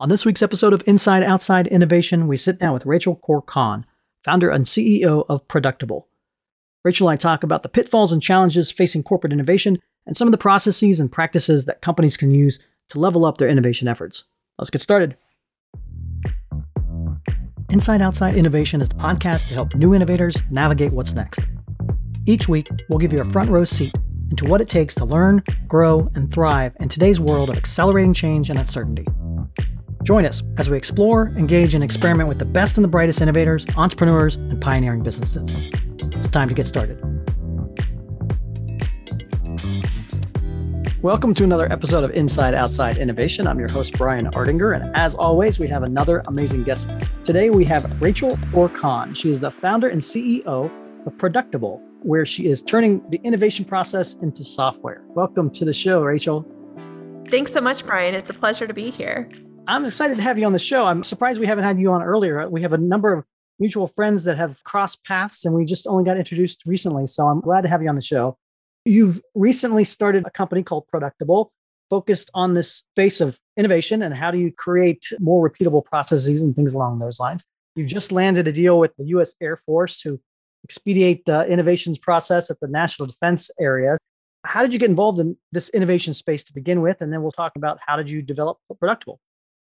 On this week's episode of Inside Outside Innovation, we sit down with Rachel Kaur-Khan, founder and CEO of Productable. Rachel and I talk about the pitfalls and challenges facing corporate innovation and some of the processes and practices that companies can use to level up their innovation efforts. Let's get started. Inside Outside Innovation is the podcast to help new innovators navigate what's next. Each week, we'll give you a front row seat into what it takes to learn, grow, and thrive in today's world of accelerating change and uncertainty. Join us as we explore, engage, and experiment with the best and the brightest innovators, entrepreneurs, and pioneering businesses. It's time to get started. Welcome to another episode of Inside Outside Innovation. I'm your host, Brian Ardinger. And as always, we have another amazing guest. Today, we have Rachel Kaur-Khan. She is the founder and CEO of Productable, where she is turning the innovation process into software. Welcome to the show, Rachel. Thanks so much, Brian. It's a pleasure to be here. I'm excited to have you on the show. I'm surprised we haven't had you on earlier. Uh, we have a number of mutual friends that have crossed paths and we just only got introduced recently. So I'm glad to have you on the show. You've recently started a company called Productable, focused on this space of innovation and how do you create more repeatable processes and things along those lines. You've just landed a deal with the US Air Force to expedite the innovations process at the national defense area. How did you get involved in this innovation space to begin with? And then we'll talk about how did you develop Productable?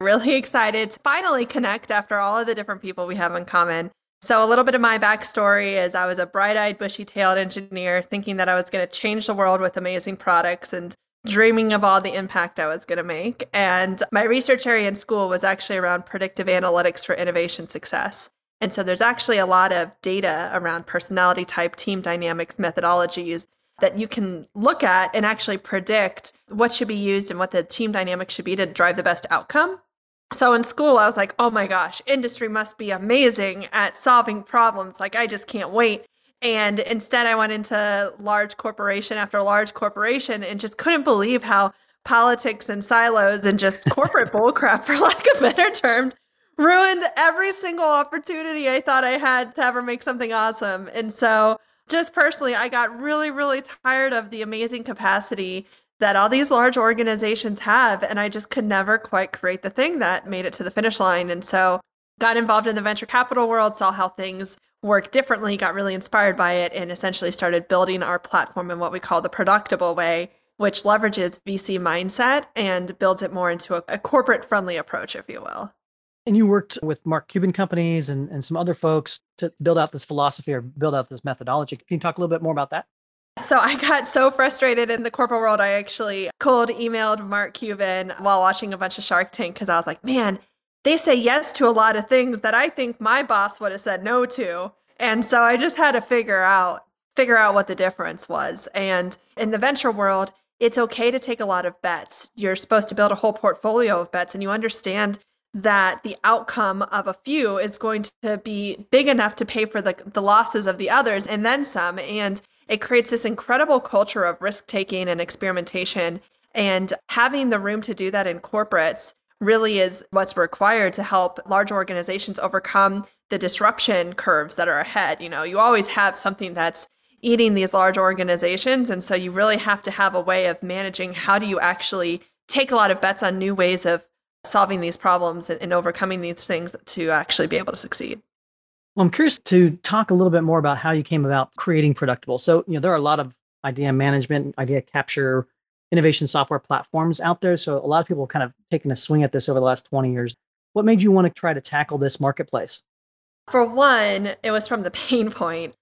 Really excited to finally connect after all of the different people we have in common. So, a little bit of my backstory is I was a bright eyed, bushy tailed engineer thinking that I was going to change the world with amazing products and dreaming of all the impact I was going to make. And my research area in school was actually around predictive analytics for innovation success. And so, there's actually a lot of data around personality type, team dynamics, methodologies that you can look at and actually predict what should be used and what the team dynamic should be to drive the best outcome. So in school, I was like, oh my gosh, industry must be amazing at solving problems. Like, I just can't wait. And instead, I went into large corporation after large corporation and just couldn't believe how politics and silos and just corporate bullcrap, for lack of better term, ruined every single opportunity I thought I had to ever make something awesome. And so, just personally, I got really, really tired of the amazing capacity that all these large organizations have. And I just could never quite create the thing that made it to the finish line. And so got involved in the venture capital world, saw how things work differently, got really inspired by it, and essentially started building our platform in what we call the productable way, which leverages VC mindset and builds it more into a, a corporate friendly approach, if you will. And you worked with Mark Cuban companies and, and some other folks to build out this philosophy or build out this methodology. Can you talk a little bit more about that? So I got so frustrated in the corporate world. I actually cold emailed Mark Cuban while watching a bunch of Shark Tank because I was like, man, they say yes to a lot of things that I think my boss would have said no to. And so I just had to figure out figure out what the difference was. And in the venture world, it's okay to take a lot of bets. You're supposed to build a whole portfolio of bets and you understand that the outcome of a few is going to be big enough to pay for the, the losses of the others and then some. And it creates this incredible culture of risk taking and experimentation. And having the room to do that in corporates really is what's required to help large organizations overcome the disruption curves that are ahead. You know, you always have something that's eating these large organizations. And so you really have to have a way of managing how do you actually take a lot of bets on new ways of solving these problems and, and overcoming these things to actually be able to succeed. Well, I'm curious to talk a little bit more about how you came about creating Productable. So, you know, there are a lot of idea management, idea capture, innovation software platforms out there. So, a lot of people kind of taken a swing at this over the last 20 years. What made you want to try to tackle this marketplace? For one, it was from the pain point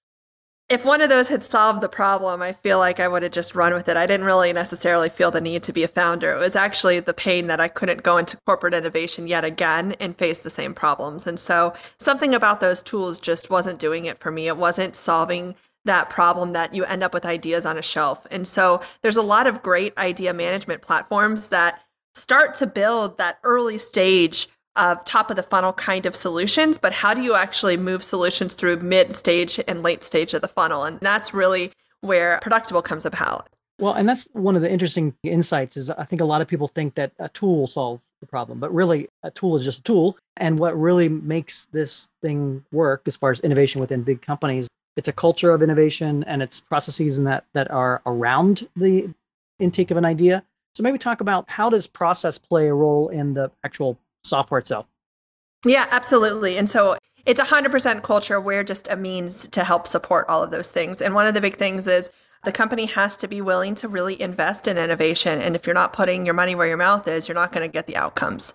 if one of those had solved the problem, I feel like I would have just run with it. I didn't really necessarily feel the need to be a founder. It was actually the pain that I couldn't go into corporate innovation yet again and face the same problems. And so something about those tools just wasn't doing it for me. It wasn't solving that problem that you end up with ideas on a shelf. And so there's a lot of great idea management platforms that start to build that early stage of top of the funnel kind of solutions, but how do you actually move solutions through mid stage and late stage of the funnel? And that's really where Productable comes about. Well, and that's one of the interesting insights is I think a lot of people think that a tool will solve the problem, but really a tool is just a tool. And what really makes this thing work as far as innovation within big companies, it's a culture of innovation and it's processes and that that are around the intake of an idea. So maybe talk about how does process play a role in the actual software itself. Yeah, absolutely. And so it's 100% culture. We're just a means to help support all of those things. And one of the big things is the company has to be willing to really invest in innovation. And if you're not putting your money where your mouth is, you're not going to get the outcomes.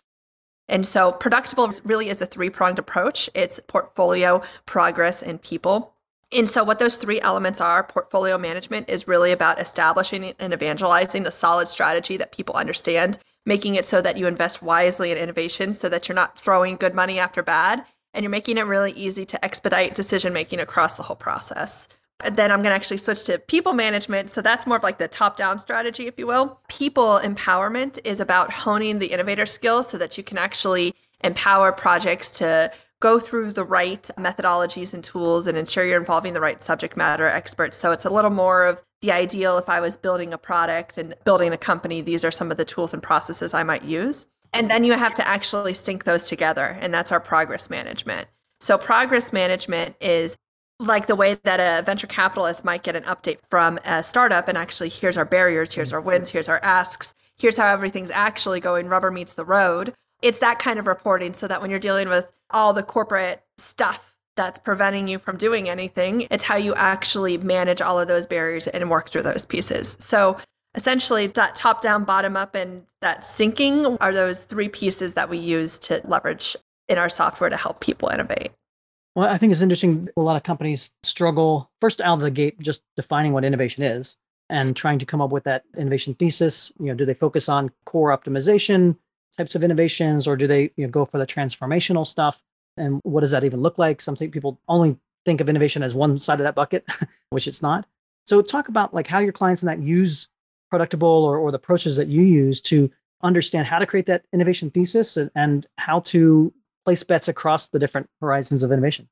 And so, Productable really is a three pronged approach it's portfolio, progress, and people. And so, what those three elements are portfolio management is really about establishing and evangelizing a solid strategy that people understand, making it so that you invest wisely in innovation so that you're not throwing good money after bad, and you're making it really easy to expedite decision making across the whole process. Then I'm going to actually switch to people management. So that's more of like the top down strategy, if you will. People empowerment is about honing the innovator skills so that you can actually empower projects to go through the right methodologies and tools and ensure you're involving the right subject matter experts. So it's a little more of the ideal if I was building a product and building a company, these are some of the tools and processes I might use. And then you have to actually sync those together. And that's our progress management. So, progress management is like the way that a venture capitalist might get an update from a startup and actually here's our barriers here's our wins here's our asks here's how everything's actually going rubber meets the road it's that kind of reporting so that when you're dealing with all the corporate stuff that's preventing you from doing anything it's how you actually manage all of those barriers and work through those pieces so essentially that top down bottom up and that syncing are those three pieces that we use to leverage in our software to help people innovate well, I think it's interesting. A lot of companies struggle first out of the gate just defining what innovation is and trying to come up with that innovation thesis. You know, do they focus on core optimization types of innovations, or do they you know, go for the transformational stuff? And what does that even look like? Some people only think of innovation as one side of that bucket, which it's not. So talk about like how your clients in that use Productable or, or the approaches that you use to understand how to create that innovation thesis and, and how to place bets across the different horizons of innovation?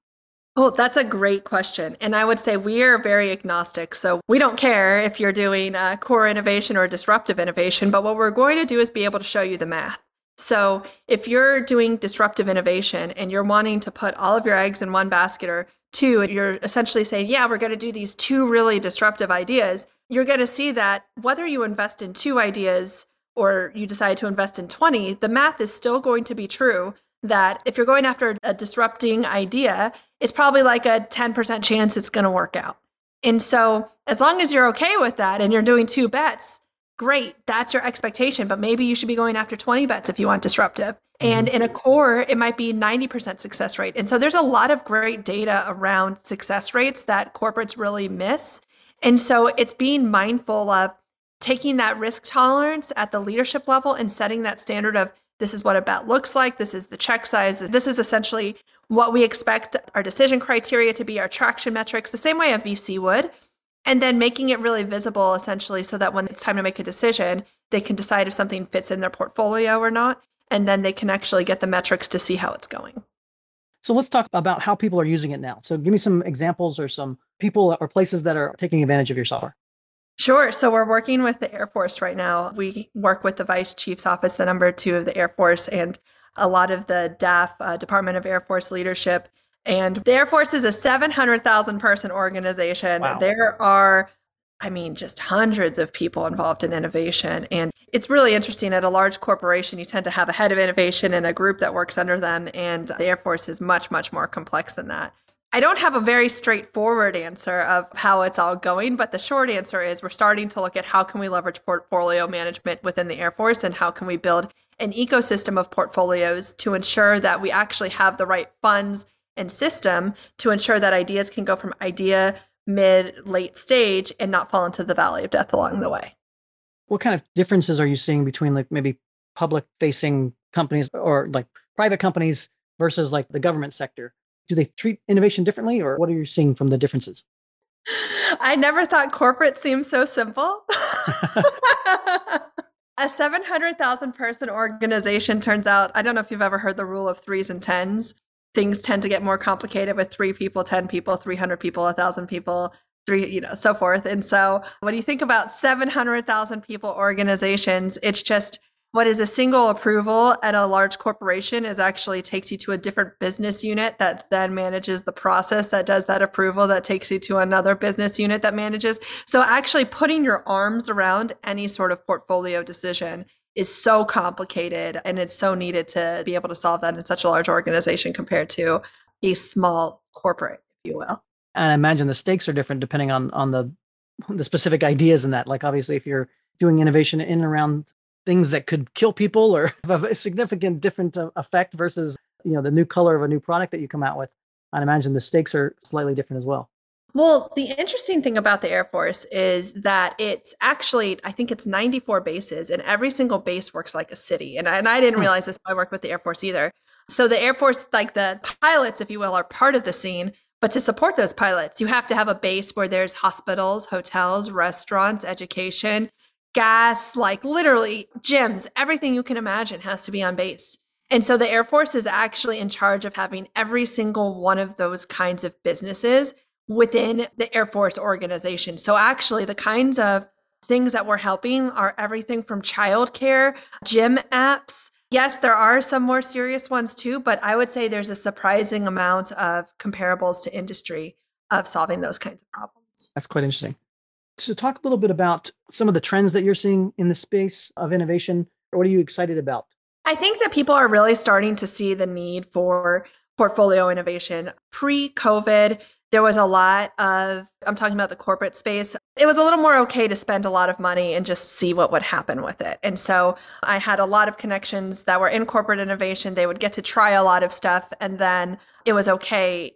Oh, that's a great question. And I would say we are very agnostic. So we don't care if you're doing a core innovation or disruptive innovation, but what we're going to do is be able to show you the math. So if you're doing disruptive innovation and you're wanting to put all of your eggs in one basket or two, and you're essentially saying, yeah, we're going to do these two really disruptive ideas, you're going to see that whether you invest in two ideas or you decide to invest in 20, the math is still going to be true that if you're going after a disrupting idea, it's probably like a 10% chance it's going to work out. And so, as long as you're okay with that and you're doing two bets, great, that's your expectation. But maybe you should be going after 20 bets if you want disruptive. And mm-hmm. in a core, it might be 90% success rate. And so, there's a lot of great data around success rates that corporates really miss. And so, it's being mindful of taking that risk tolerance at the leadership level and setting that standard of this is what a bet looks like. This is the check size. This is essentially what we expect our decision criteria to be, our traction metrics, the same way a VC would. And then making it really visible essentially so that when it's time to make a decision, they can decide if something fits in their portfolio or not. And then they can actually get the metrics to see how it's going. So let's talk about how people are using it now. So give me some examples or some people or places that are taking advantage of your software. Sure. So we're working with the Air Force right now. We work with the Vice Chief's Office, the number two of the Air Force, and a lot of the DAF, uh, Department of Air Force leadership. And the Air Force is a 700,000 person organization. Wow. There are, I mean, just hundreds of people involved in innovation. And it's really interesting. At a large corporation, you tend to have a head of innovation and a group that works under them. And the Air Force is much, much more complex than that. I don't have a very straightforward answer of how it's all going, but the short answer is we're starting to look at how can we leverage portfolio management within the Air Force and how can we build an ecosystem of portfolios to ensure that we actually have the right funds and system to ensure that ideas can go from idea mid late stage and not fall into the valley of death along the way. What kind of differences are you seeing between like maybe public facing companies or like private companies versus like the government sector? do they treat innovation differently or what are you seeing from the differences? I never thought corporate seemed so simple. a 700,000 person organization turns out, I don't know if you've ever heard the rule of threes and tens. Things tend to get more complicated with three people, 10 people, 300 people, 1,000 people, three, you know, so forth. And so when you think about 700,000 people organizations, it's just what is a single approval at a large corporation is actually takes you to a different business unit that then manages the process that does that approval that takes you to another business unit that manages so actually putting your arms around any sort of portfolio decision is so complicated and it's so needed to be able to solve that in such a large organization compared to a small corporate, if you will. And I imagine the stakes are different depending on on the the specific ideas in that. Like obviously if you're doing innovation in and around things that could kill people or have a significant different uh, effect versus you know the new color of a new product that you come out with, I'd imagine the stakes are slightly different as well. Well, the interesting thing about the Air Force is that it's actually, I think it's 94 bases, and every single base works like a city. And I, and I didn't hmm. realize this. I worked with the Air Force either. So the Air Force, like the pilots, if you will, are part of the scene. But to support those pilots, you have to have a base where there's hospitals, hotels, restaurants, education, gas, like literally gyms, everything you can imagine has to be on base. And so the Air Force is actually in charge of having every single one of those kinds of businesses within the Air Force organization. So, actually, the kinds of things that we're helping are everything from childcare, gym apps. Yes, there are some more serious ones too, but I would say there's a surprising amount of comparables to industry of solving those kinds of problems. That's quite interesting. So, talk a little bit about some of the trends that you're seeing in the space of innovation. What are you excited about? I think that people are really starting to see the need for portfolio innovation. Pre COVID, there was a lot of, I'm talking about the corporate space. It was a little more okay to spend a lot of money and just see what would happen with it. And so I had a lot of connections that were in corporate innovation. They would get to try a lot of stuff. And then it was okay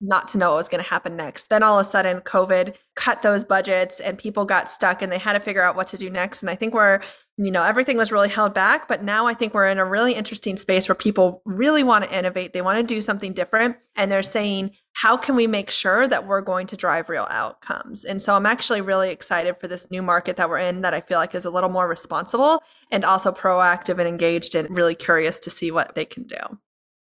not to know what was going to happen next. Then all of a sudden, COVID cut those budgets and people got stuck and they had to figure out what to do next. And I think we're, you know, everything was really held back. But now I think we're in a really interesting space where people really want to innovate. They want to do something different. And they're saying, how can we make sure that we're going to drive real outcomes? And so I'm actually really excited for this new market that we're in that I feel like is a little more responsible and also proactive and engaged and really curious to see what they can do.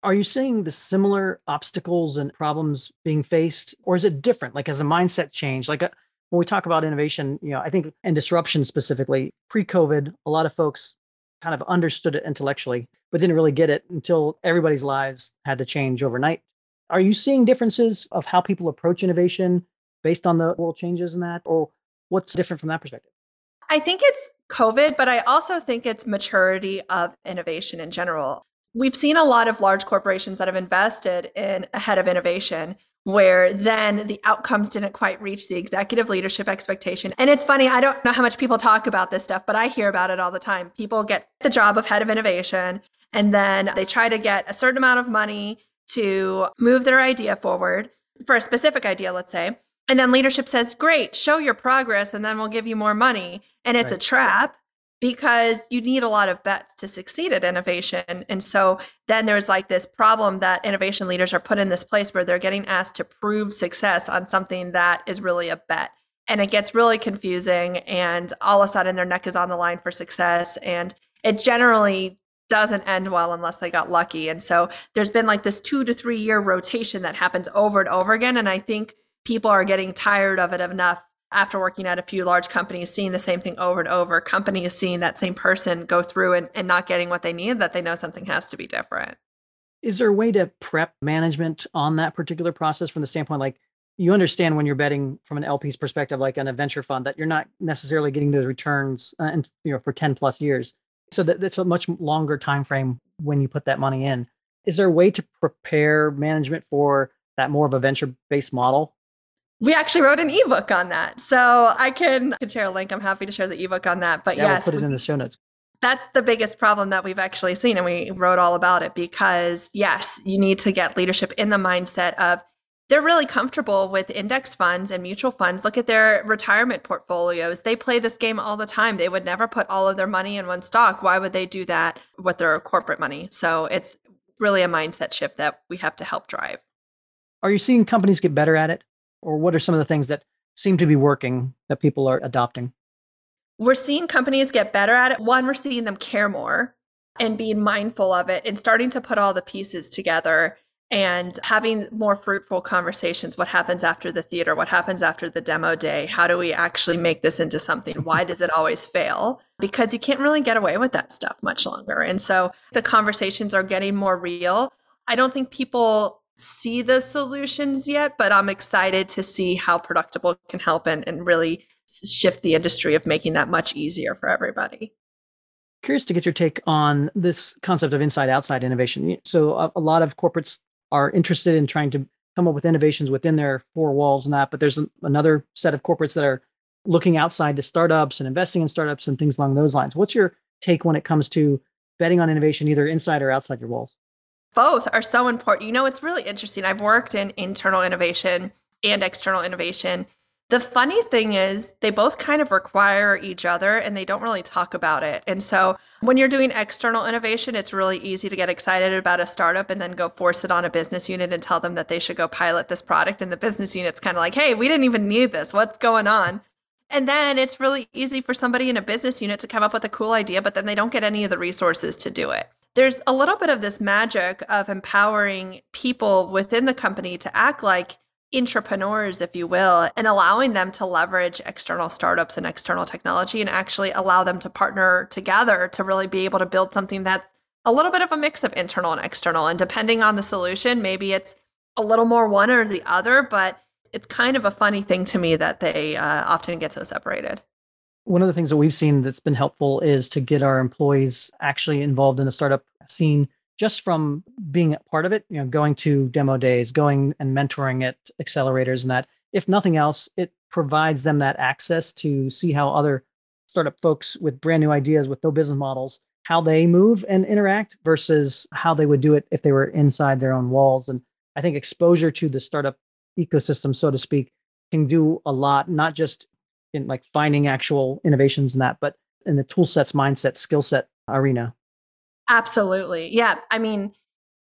Are you seeing the similar obstacles and problems being faced, or is it different? Like, has the mindset changed? like a, uh, when we talk about innovation, you know, I think and disruption specifically, pre-COVID, a lot of folks kind of understood it intellectually, but didn't really get it until everybody's lives had to change overnight. Are you seeing differences of how people approach innovation based on the world changes in that, or what's different from that perspective? I think it's COVID, but I also think it's maturity of innovation in general we've seen a lot of large corporations that have invested in ahead of innovation where then the outcomes didn't quite reach the executive leadership expectation. And it's funny, I don't know how much people talk about this stuff, but I hear about it all the time. People get the job of head of innovation and then they try to get a certain amount of money to move their idea forward for a specific idea, let's say. And then leadership says, Great, show your progress, and then we'll give you more money. And it's right. a trap because you need a lot of bets to succeed at innovation. And so then there's like this problem that innovation leaders are put in this place where they're getting asked to prove success on something that is really a bet. And it gets really confusing. And all of a sudden, their neck is on the line for success. And it generally doesn't end well unless they got lucky. And so there's been like this two to three year rotation that happens over and over again. And I think people are getting tired of it enough after working at a few large companies, seeing the same thing over and over, companies seeing that same person go through and, and not getting what they need, that they know something has to be different. Is there a way to prep management on that particular process from the standpoint like you understand when you're betting from an LP's perspective, like in a venture fund, that you're not necessarily getting those returns uh, and you know for 10 plus years. So that, that's a much longer time frame when you put that money in. Is there a way to prepare management for that more of a venture based model we actually wrote an ebook on that. So I can, can share a link. I'm happy to share the ebook on that. But yeah, yes, we'll put it in the show notes. That's the biggest problem that we've actually seen. And we wrote all about it because, yes, you need to get leadership in the mindset of they're really comfortable with index funds and mutual funds. Look at their retirement portfolios. They play this game all the time. They would never put all of their money in one stock. Why would they do that with their corporate money? So it's really a mindset shift that we have to help drive. Are you seeing companies get better at it? Or what are some of the things that seem to be working that people are adopting? We're seeing companies get better at it. One, we're seeing them care more and being mindful of it and starting to put all the pieces together and having more fruitful conversations. What happens after the theater? What happens after the demo day? How do we actually make this into something? Why does it always fail? Because you can't really get away with that stuff much longer. And so the conversations are getting more real. I don't think people see the solutions yet, but I'm excited to see how Productable can help and, and really shift the industry of making that much easier for everybody. curious to get your take on this concept of inside outside innovation. So, a, a lot of corporates are interested in trying to come up with innovations within their four walls and that, but there's another set of corporates that are looking outside to startups and investing in startups and things along those lines. What's your take when it comes to betting on innovation either inside or outside your walls? Both are so important. You know, it's really interesting. I've worked in internal innovation and external innovation. The funny thing is, they both kind of require each other and they don't really talk about it. And so, when you're doing external innovation, it's really easy to get excited about a startup and then go force it on a business unit and tell them that they should go pilot this product. And the business unit's kind of like, hey, we didn't even need this. What's going on? And then it's really easy for somebody in a business unit to come up with a cool idea, but then they don't get any of the resources to do it. There's a little bit of this magic of empowering people within the company to act like entrepreneurs, if you will, and allowing them to leverage external startups and external technology and actually allow them to partner together to really be able to build something that's a little bit of a mix of internal and external. And depending on the solution, maybe it's a little more one or the other, but it's kind of a funny thing to me that they uh, often get so separated. One of the things that we've seen that's been helpful is to get our employees actually involved in the startup scene just from being a part of it, you know, going to demo days, going and mentoring at accelerators and that. If nothing else, it provides them that access to see how other startup folks with brand new ideas with no business models how they move and interact versus how they would do it if they were inside their own walls and i think exposure to the startup ecosystem, so to speak, can do a lot, not just in like finding actual innovations in that, but in the tool sets, mindset, skill set arena. Absolutely. Yeah. I mean,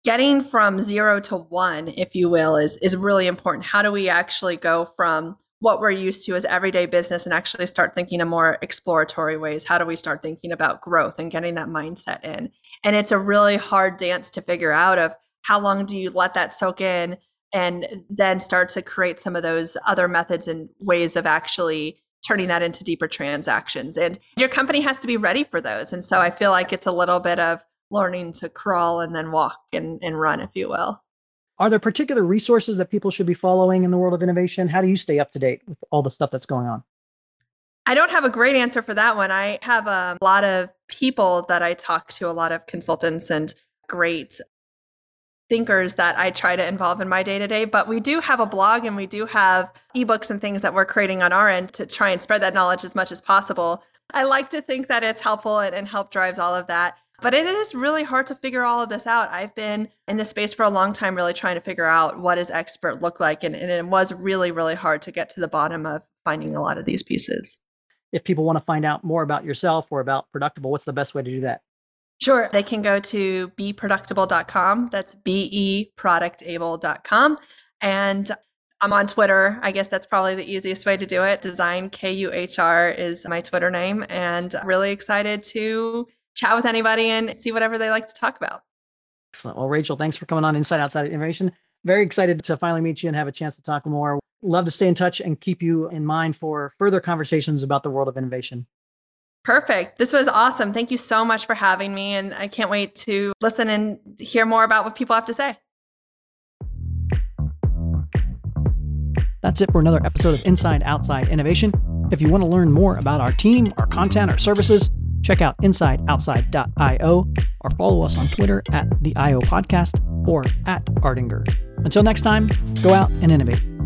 getting from zero to one, if you will, is is really important. How do we actually go from what we're used to as everyday business and actually start thinking in more exploratory ways? How do we start thinking about growth and getting that mindset in? And it's a really hard dance to figure out of how long do you let that soak in? and then start to create some of those other methods and ways of actually turning that into deeper transactions. And your company has to be ready for those. And so I feel like it's a little bit of learning to crawl and then walk and, and run, if you will. Are there particular resources that people should be following in the world of innovation? How do you stay up to date with all the stuff that's going on? I don't have a great answer for that one. I have a lot of people that I talk to, a lot of consultants and great thinkers that I try to involve in my day to day. But we do have a blog and we do have ebooks and things that we're creating on our end to try and spread that knowledge as much as possible. I like to think that it's helpful and, and help drives all of that. But it is really hard to figure all of this out. I've been in this space for a long time, really trying to figure out what does expert look like. And, and it was really, really hard to get to the bottom of finding a lot of these pieces. If people want to find out more about yourself or about Productable, what's the best way to do that? Sure. They can go to beproductable.com. That's beproductable.com. And I'm on Twitter. I guess that's probably the easiest way to do it. Design KUHR is my Twitter name. And really excited to chat with anybody and see whatever they like to talk about. Excellent. Well, Rachel, thanks for coming on Inside Outside Innovation. Very excited to finally meet you and have a chance to talk more. Love to stay in touch and keep you in mind for further conversations about the world of innovation. Perfect. This was awesome. Thank you so much for having me. And I can't wait to listen and hear more about what people have to say. That's it for another episode of Inside Outside Innovation. If you want to learn more about our team, our content, our services, check out insideoutside.io or follow us on Twitter at the IO Podcast or at Ardinger. Until next time, go out and innovate.